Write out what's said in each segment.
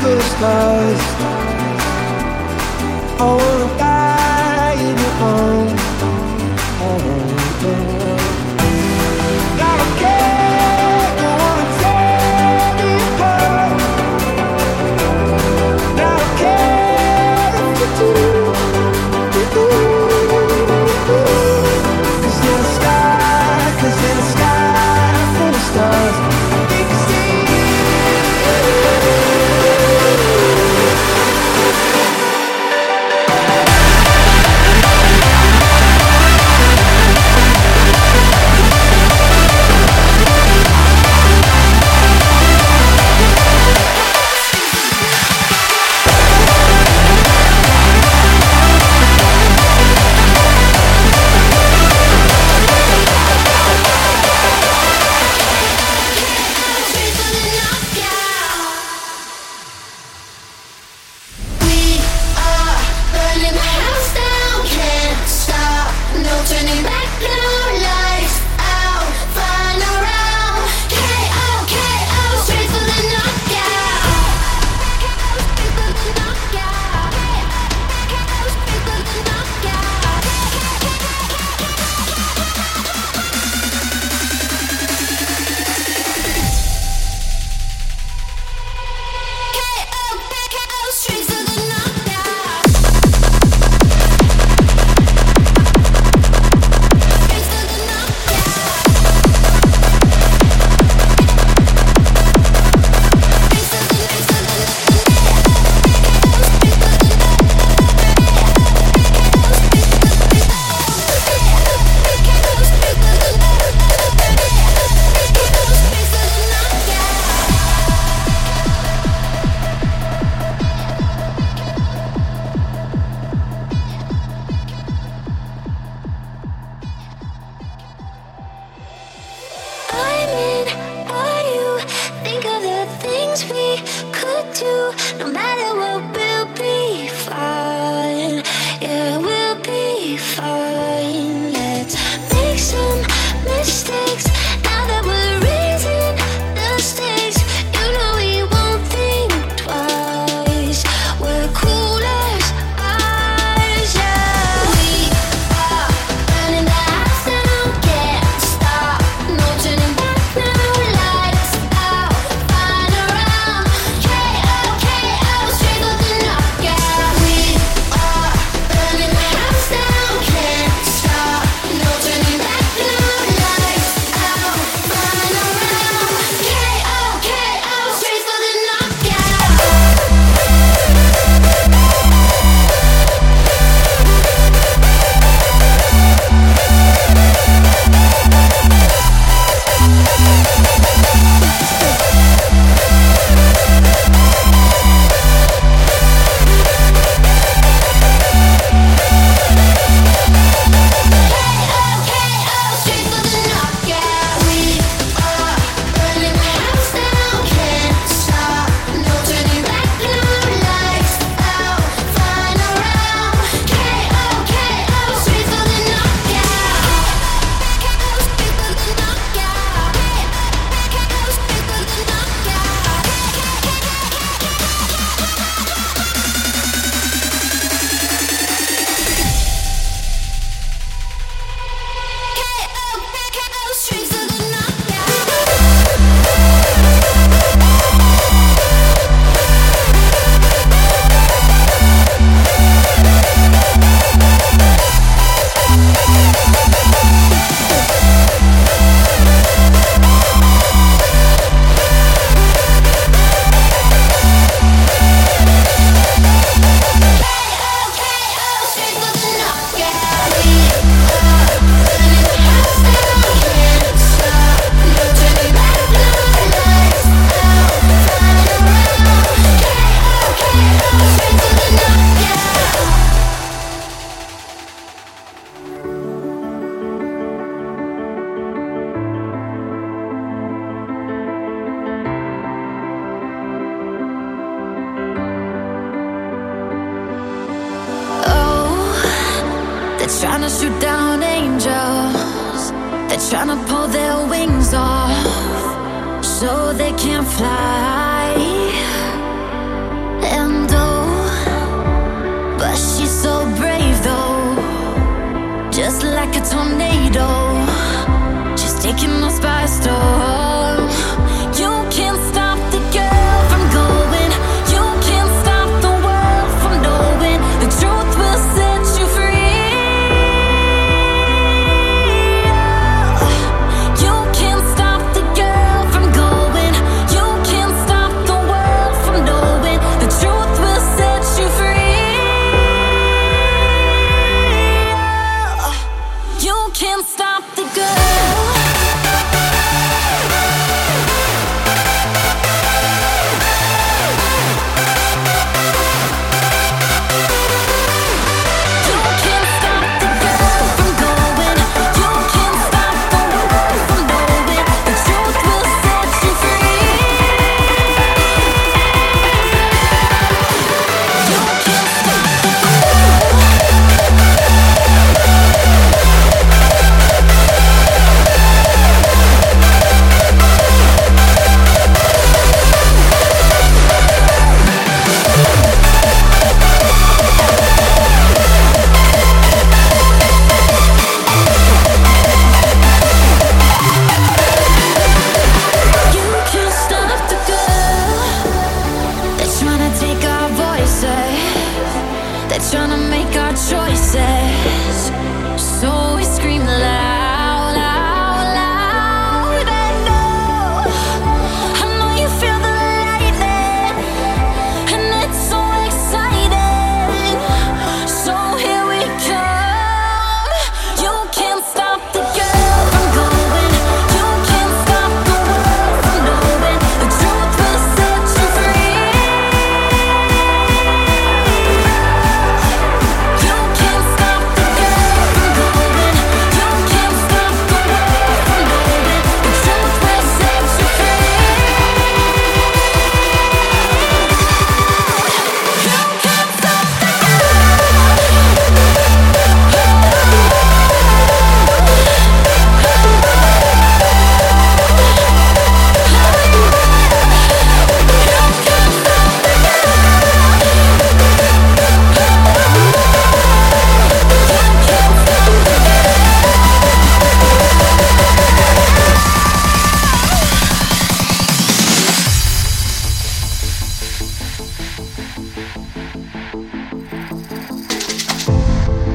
full of stars. I wanna buy in your arms.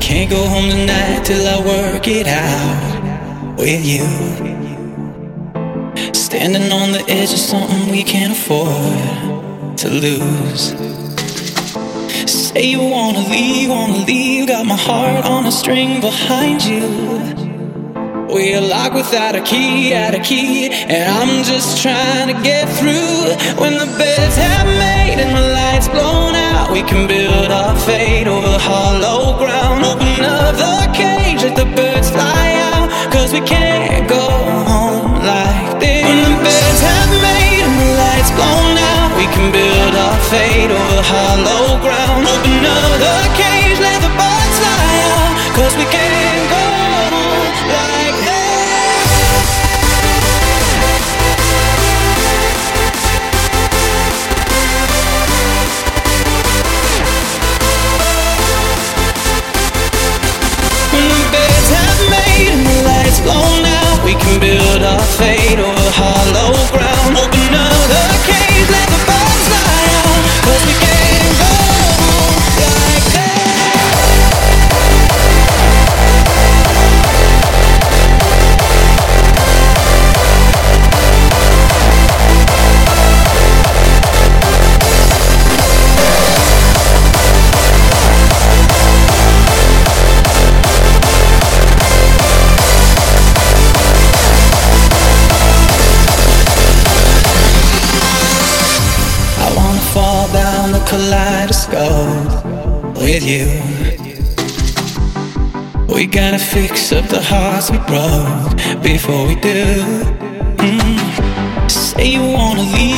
Can't go home tonight till I work it out with you. Standing on the edge of something we can't afford to lose. Say you wanna leave, wanna leave. Got my heart on a string behind you. We're locked without a key, out a key, and I'm just trying to get through. When the beds have made and the lights blown out, we can build our fate over hollow ground. Open up the cage, let the birds fly out, cause we can't go home like this. When the beds have made and the lights blown out, we can build our fate over hollow ground. Open up the cage, let the birds fly out, cause we can't we can build our fate over hollow ground. Open gotta fix up the hearts we broke before we do. Mm. Say you wanna leave,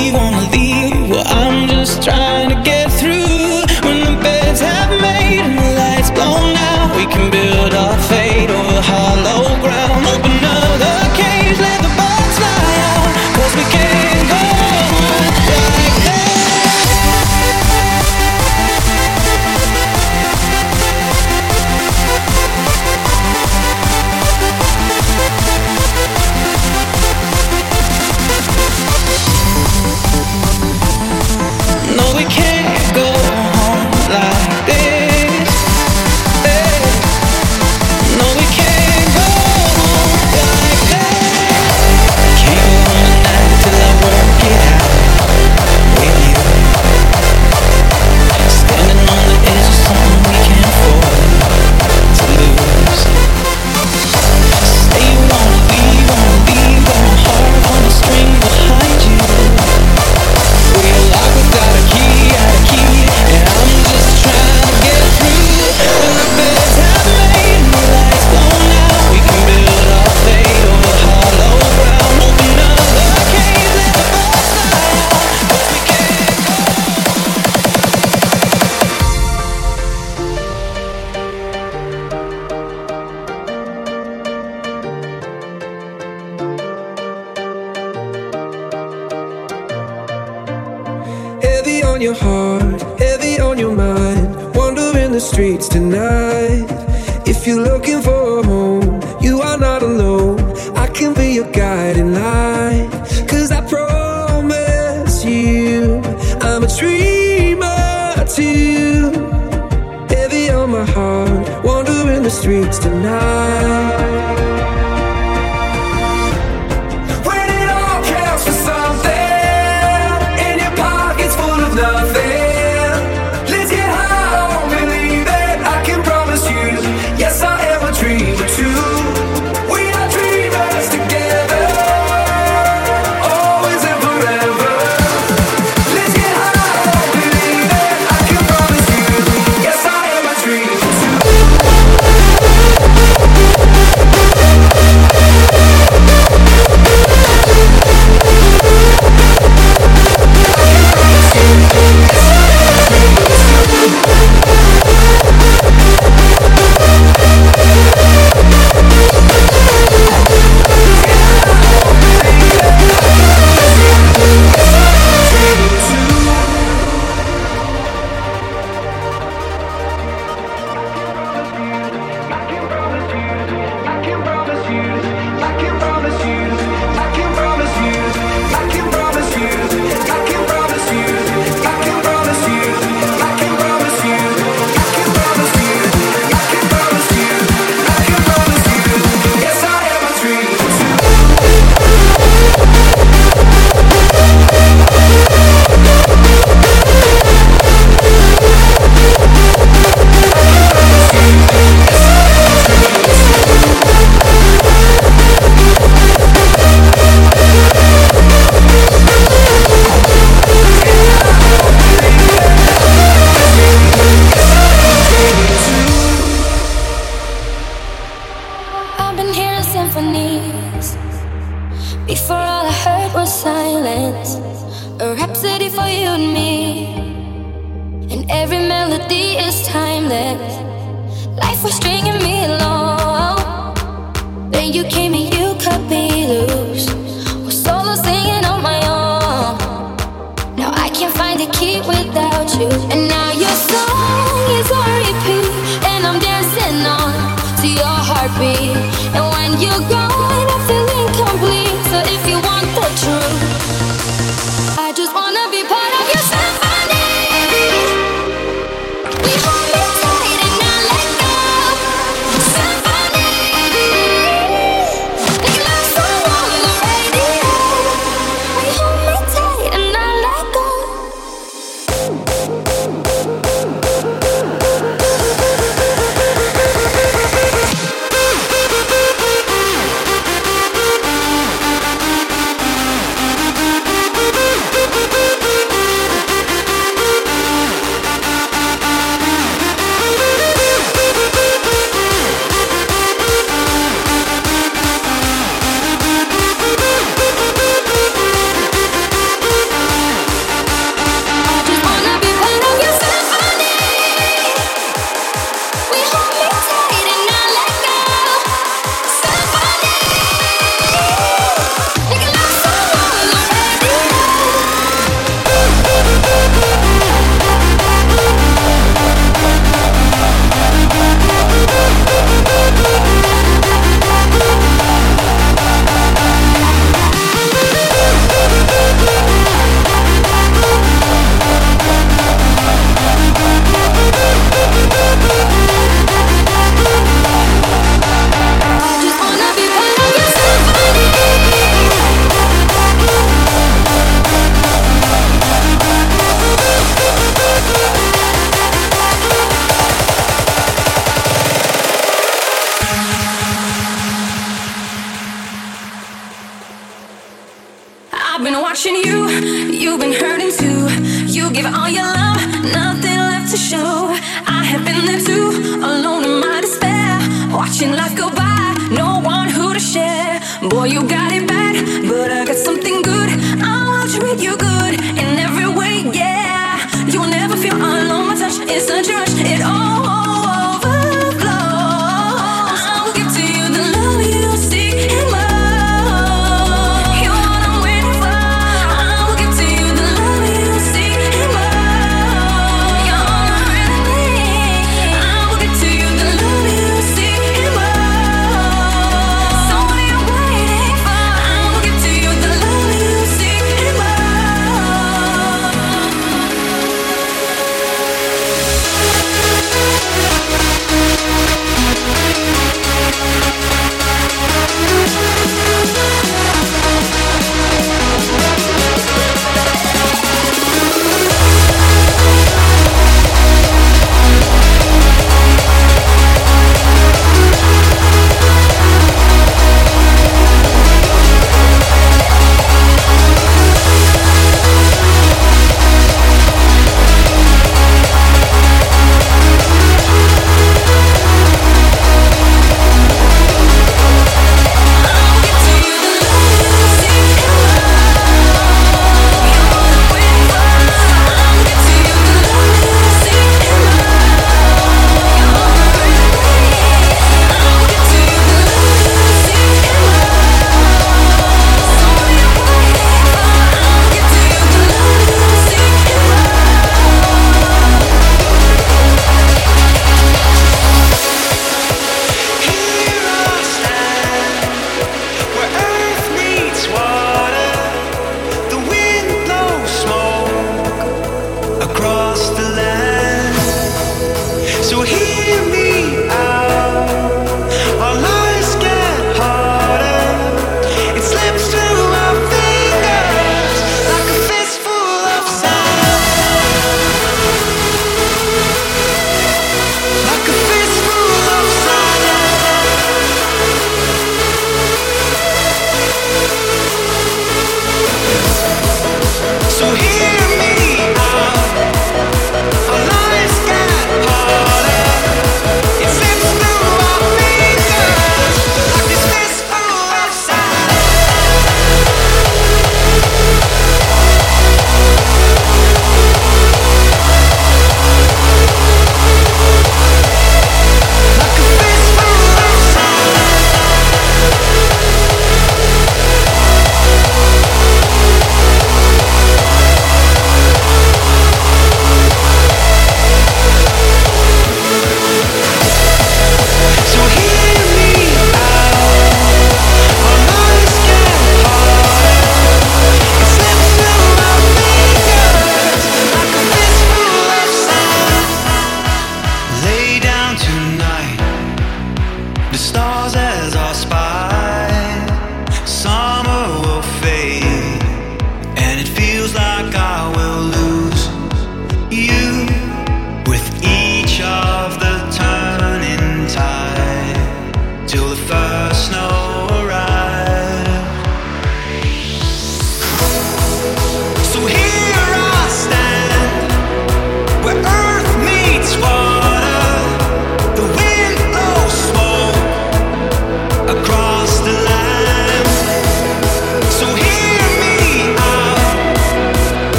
watching you, you've been hurting too. You give all your love, nothing left to show. I have been there too, alone in my despair. Watching life go by, no one who to share. Boy, you got it bad, but I got something.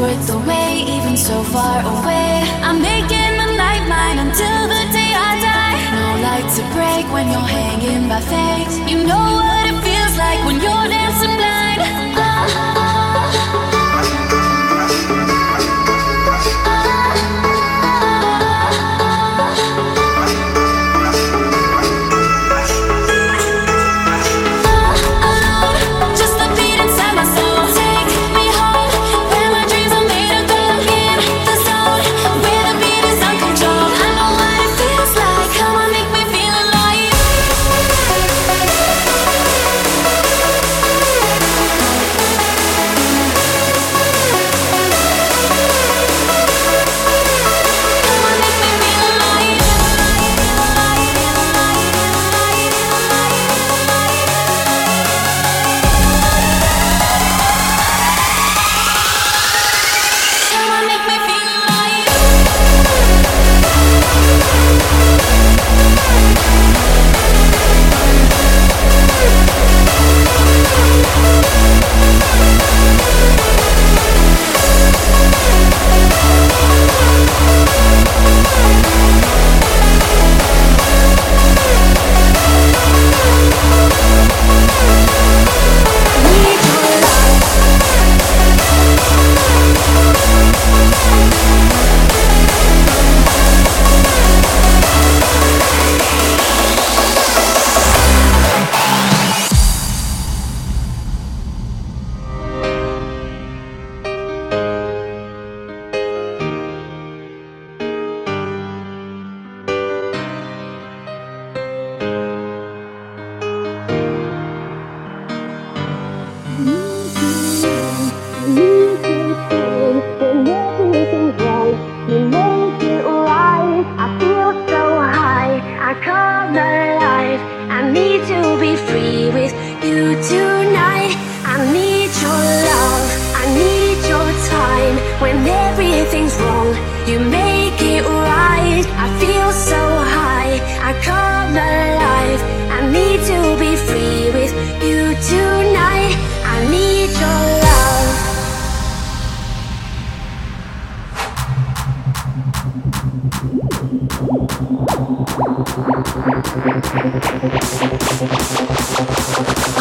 Worth the wait, even so far away. Thank you.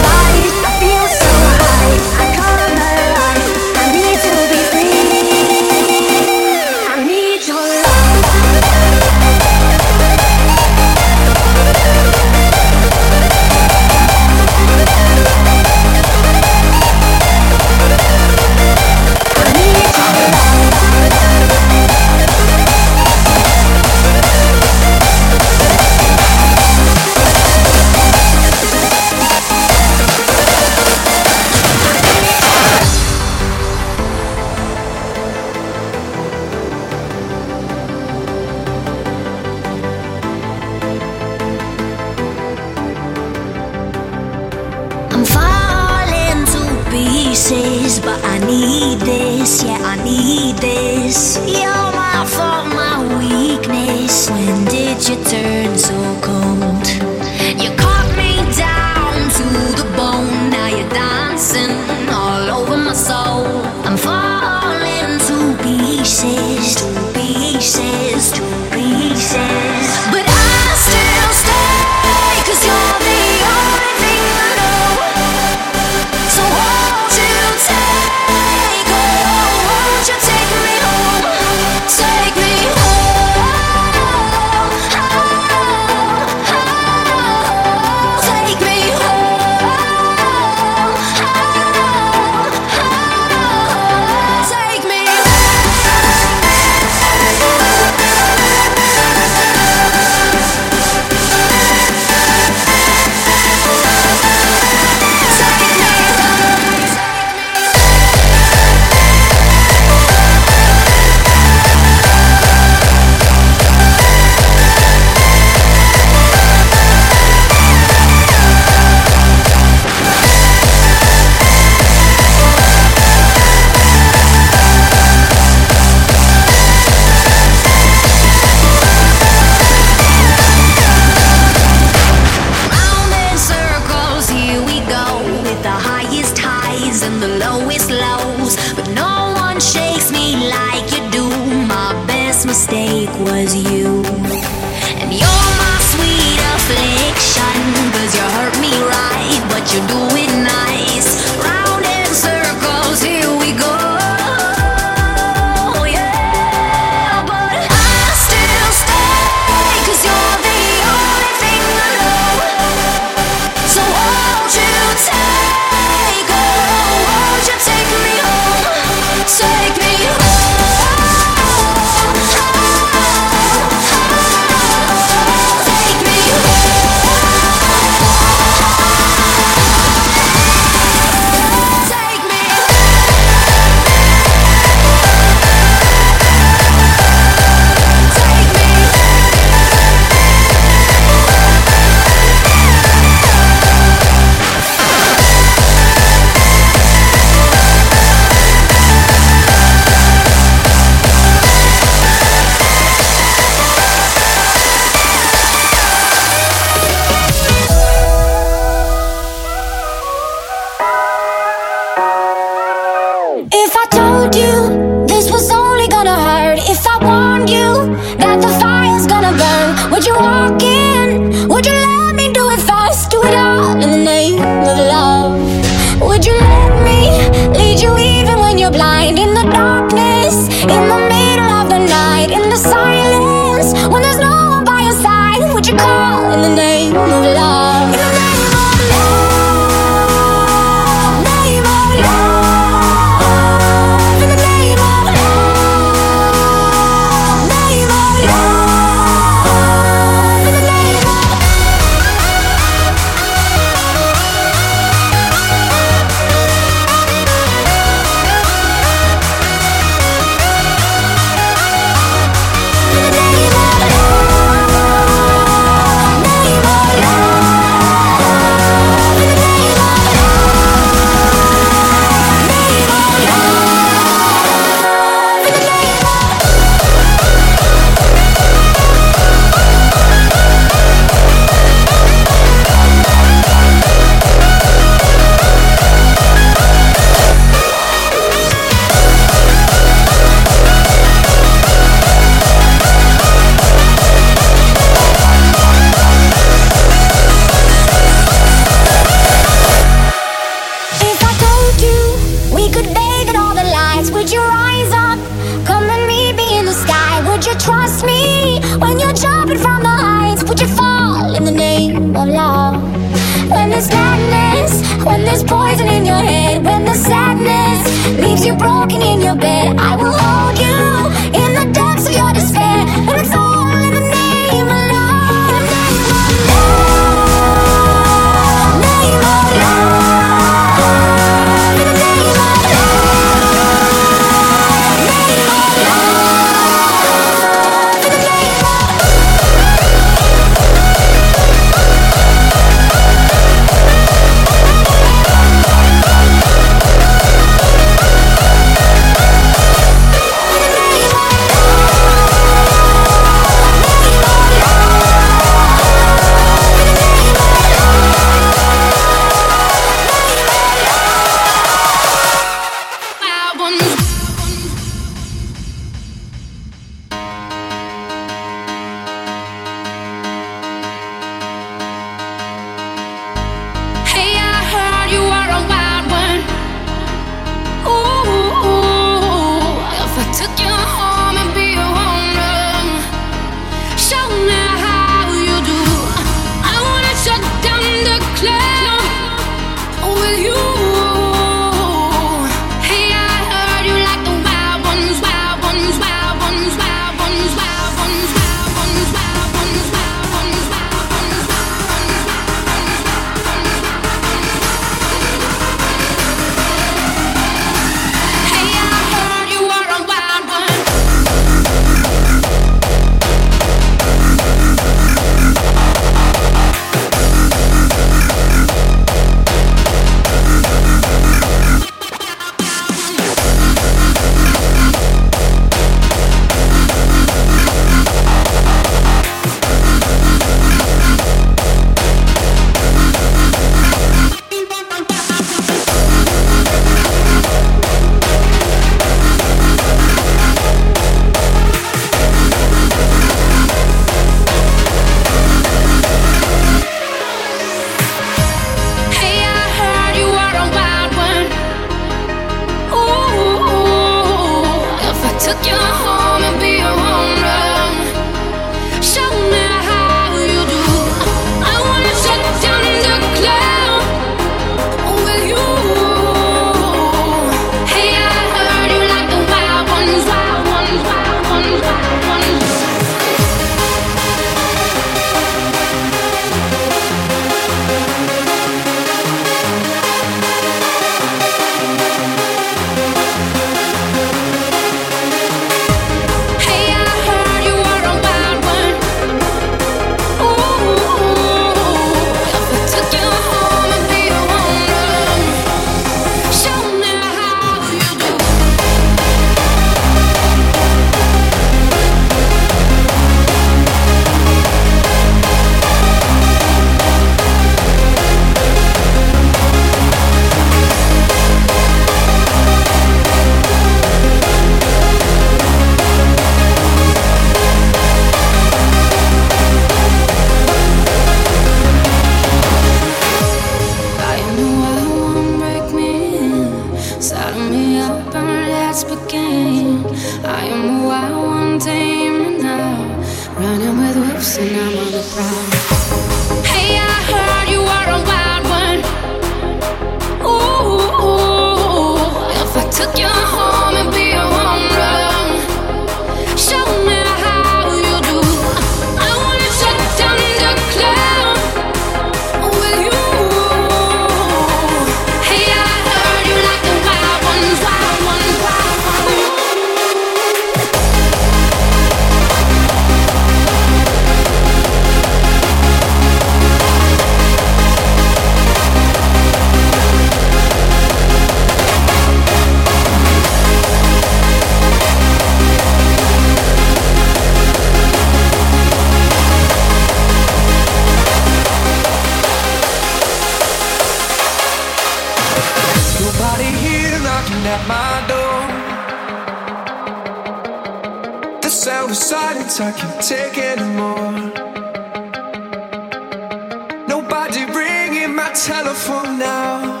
telephone now.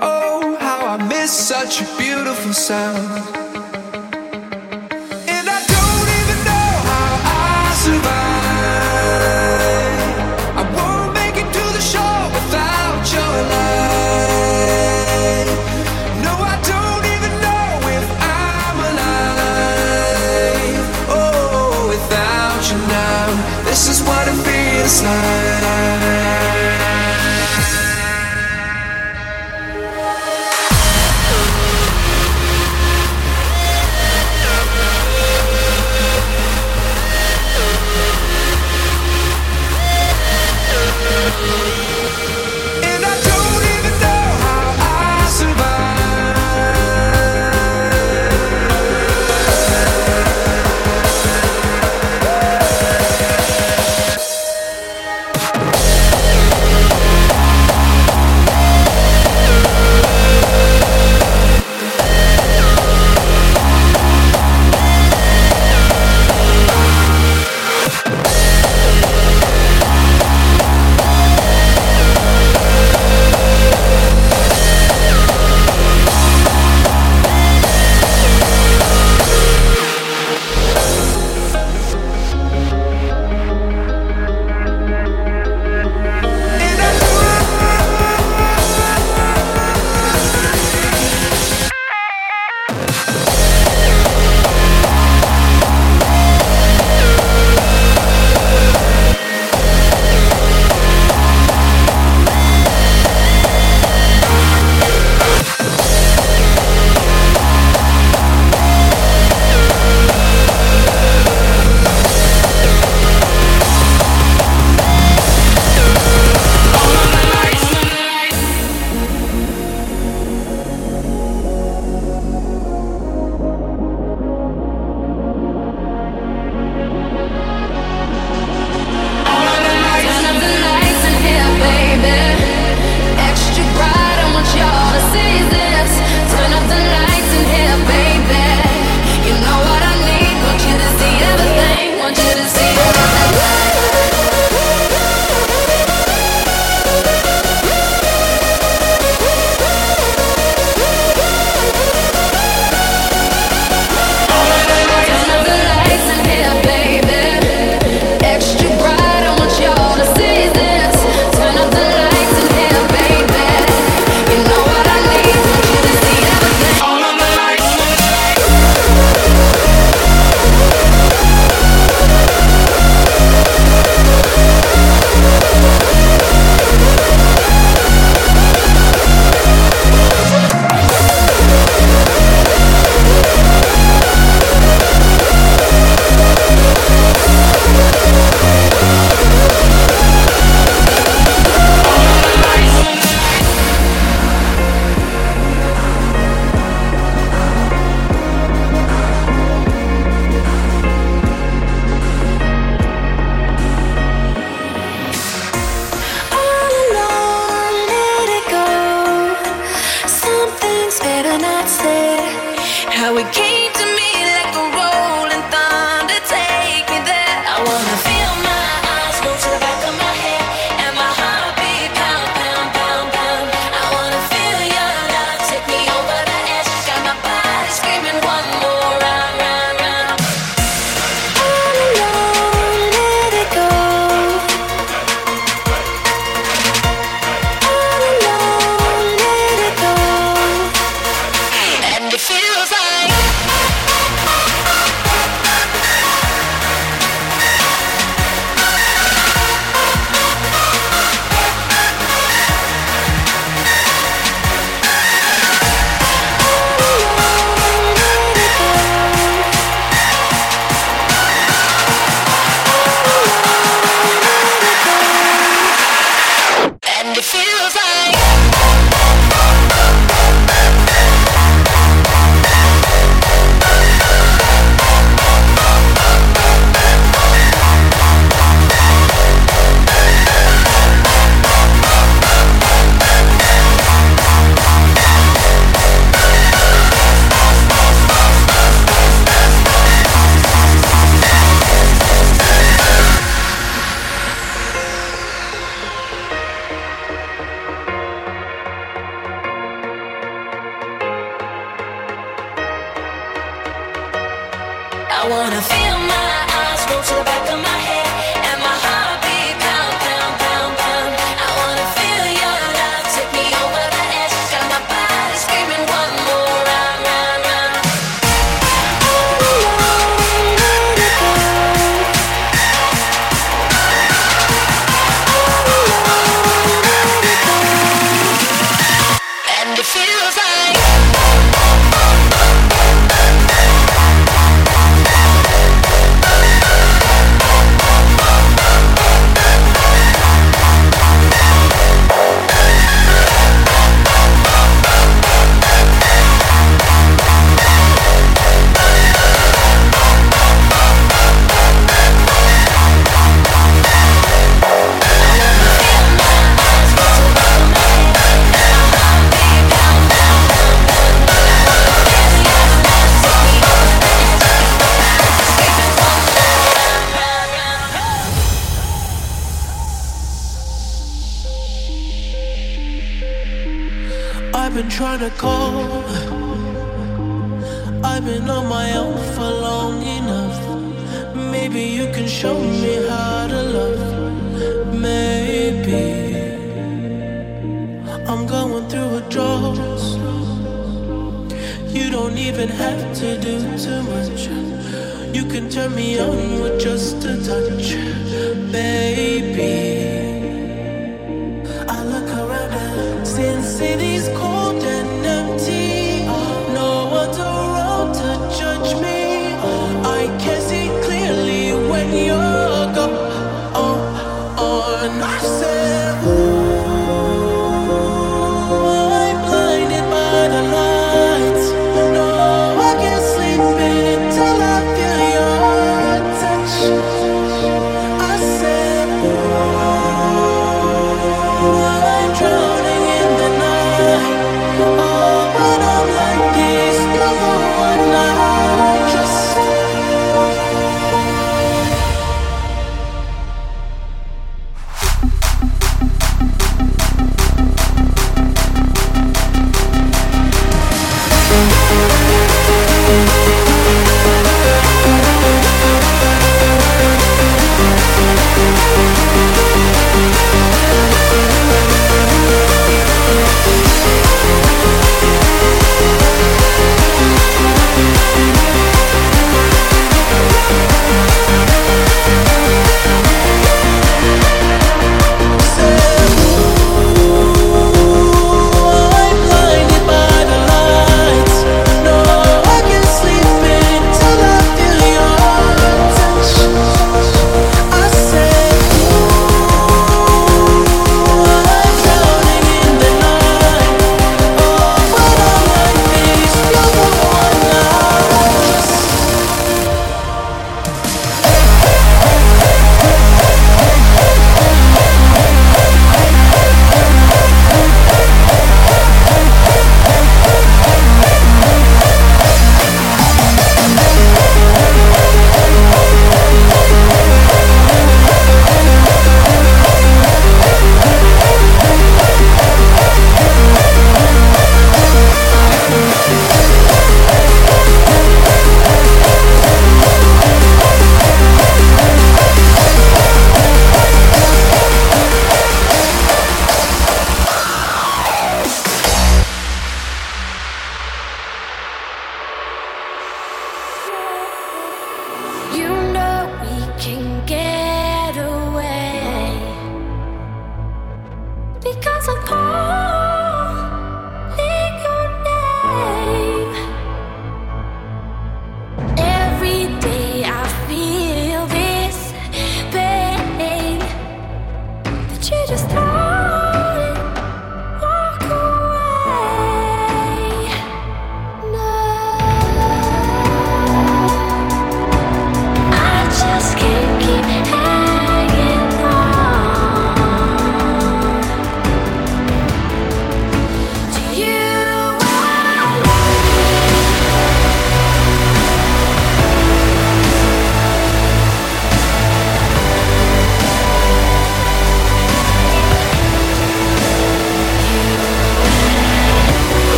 Oh, how I miss such a beautiful sound.